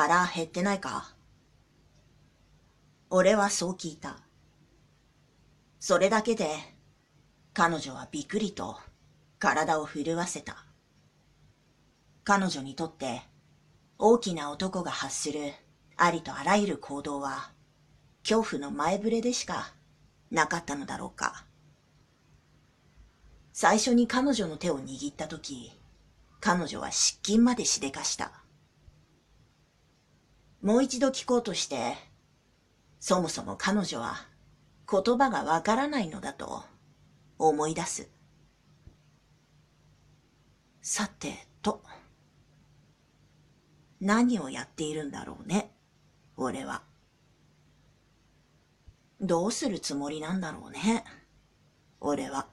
腹減ってないか？俺はそう聞いた。それだけで、彼女はびくりと体を震わせた。彼女にとって大きな男が発するありとあらゆる行動は恐怖の前触れでしかなかったのだろうか。最初に彼女の手を握ったとき、彼女は失禁までしでかした。もう一度聞こうとして、そもそも彼女は言葉がわからないのだと思い出す。さてと、何をやっているんだろうね、俺は。どうするつもりなんだろうね、俺は。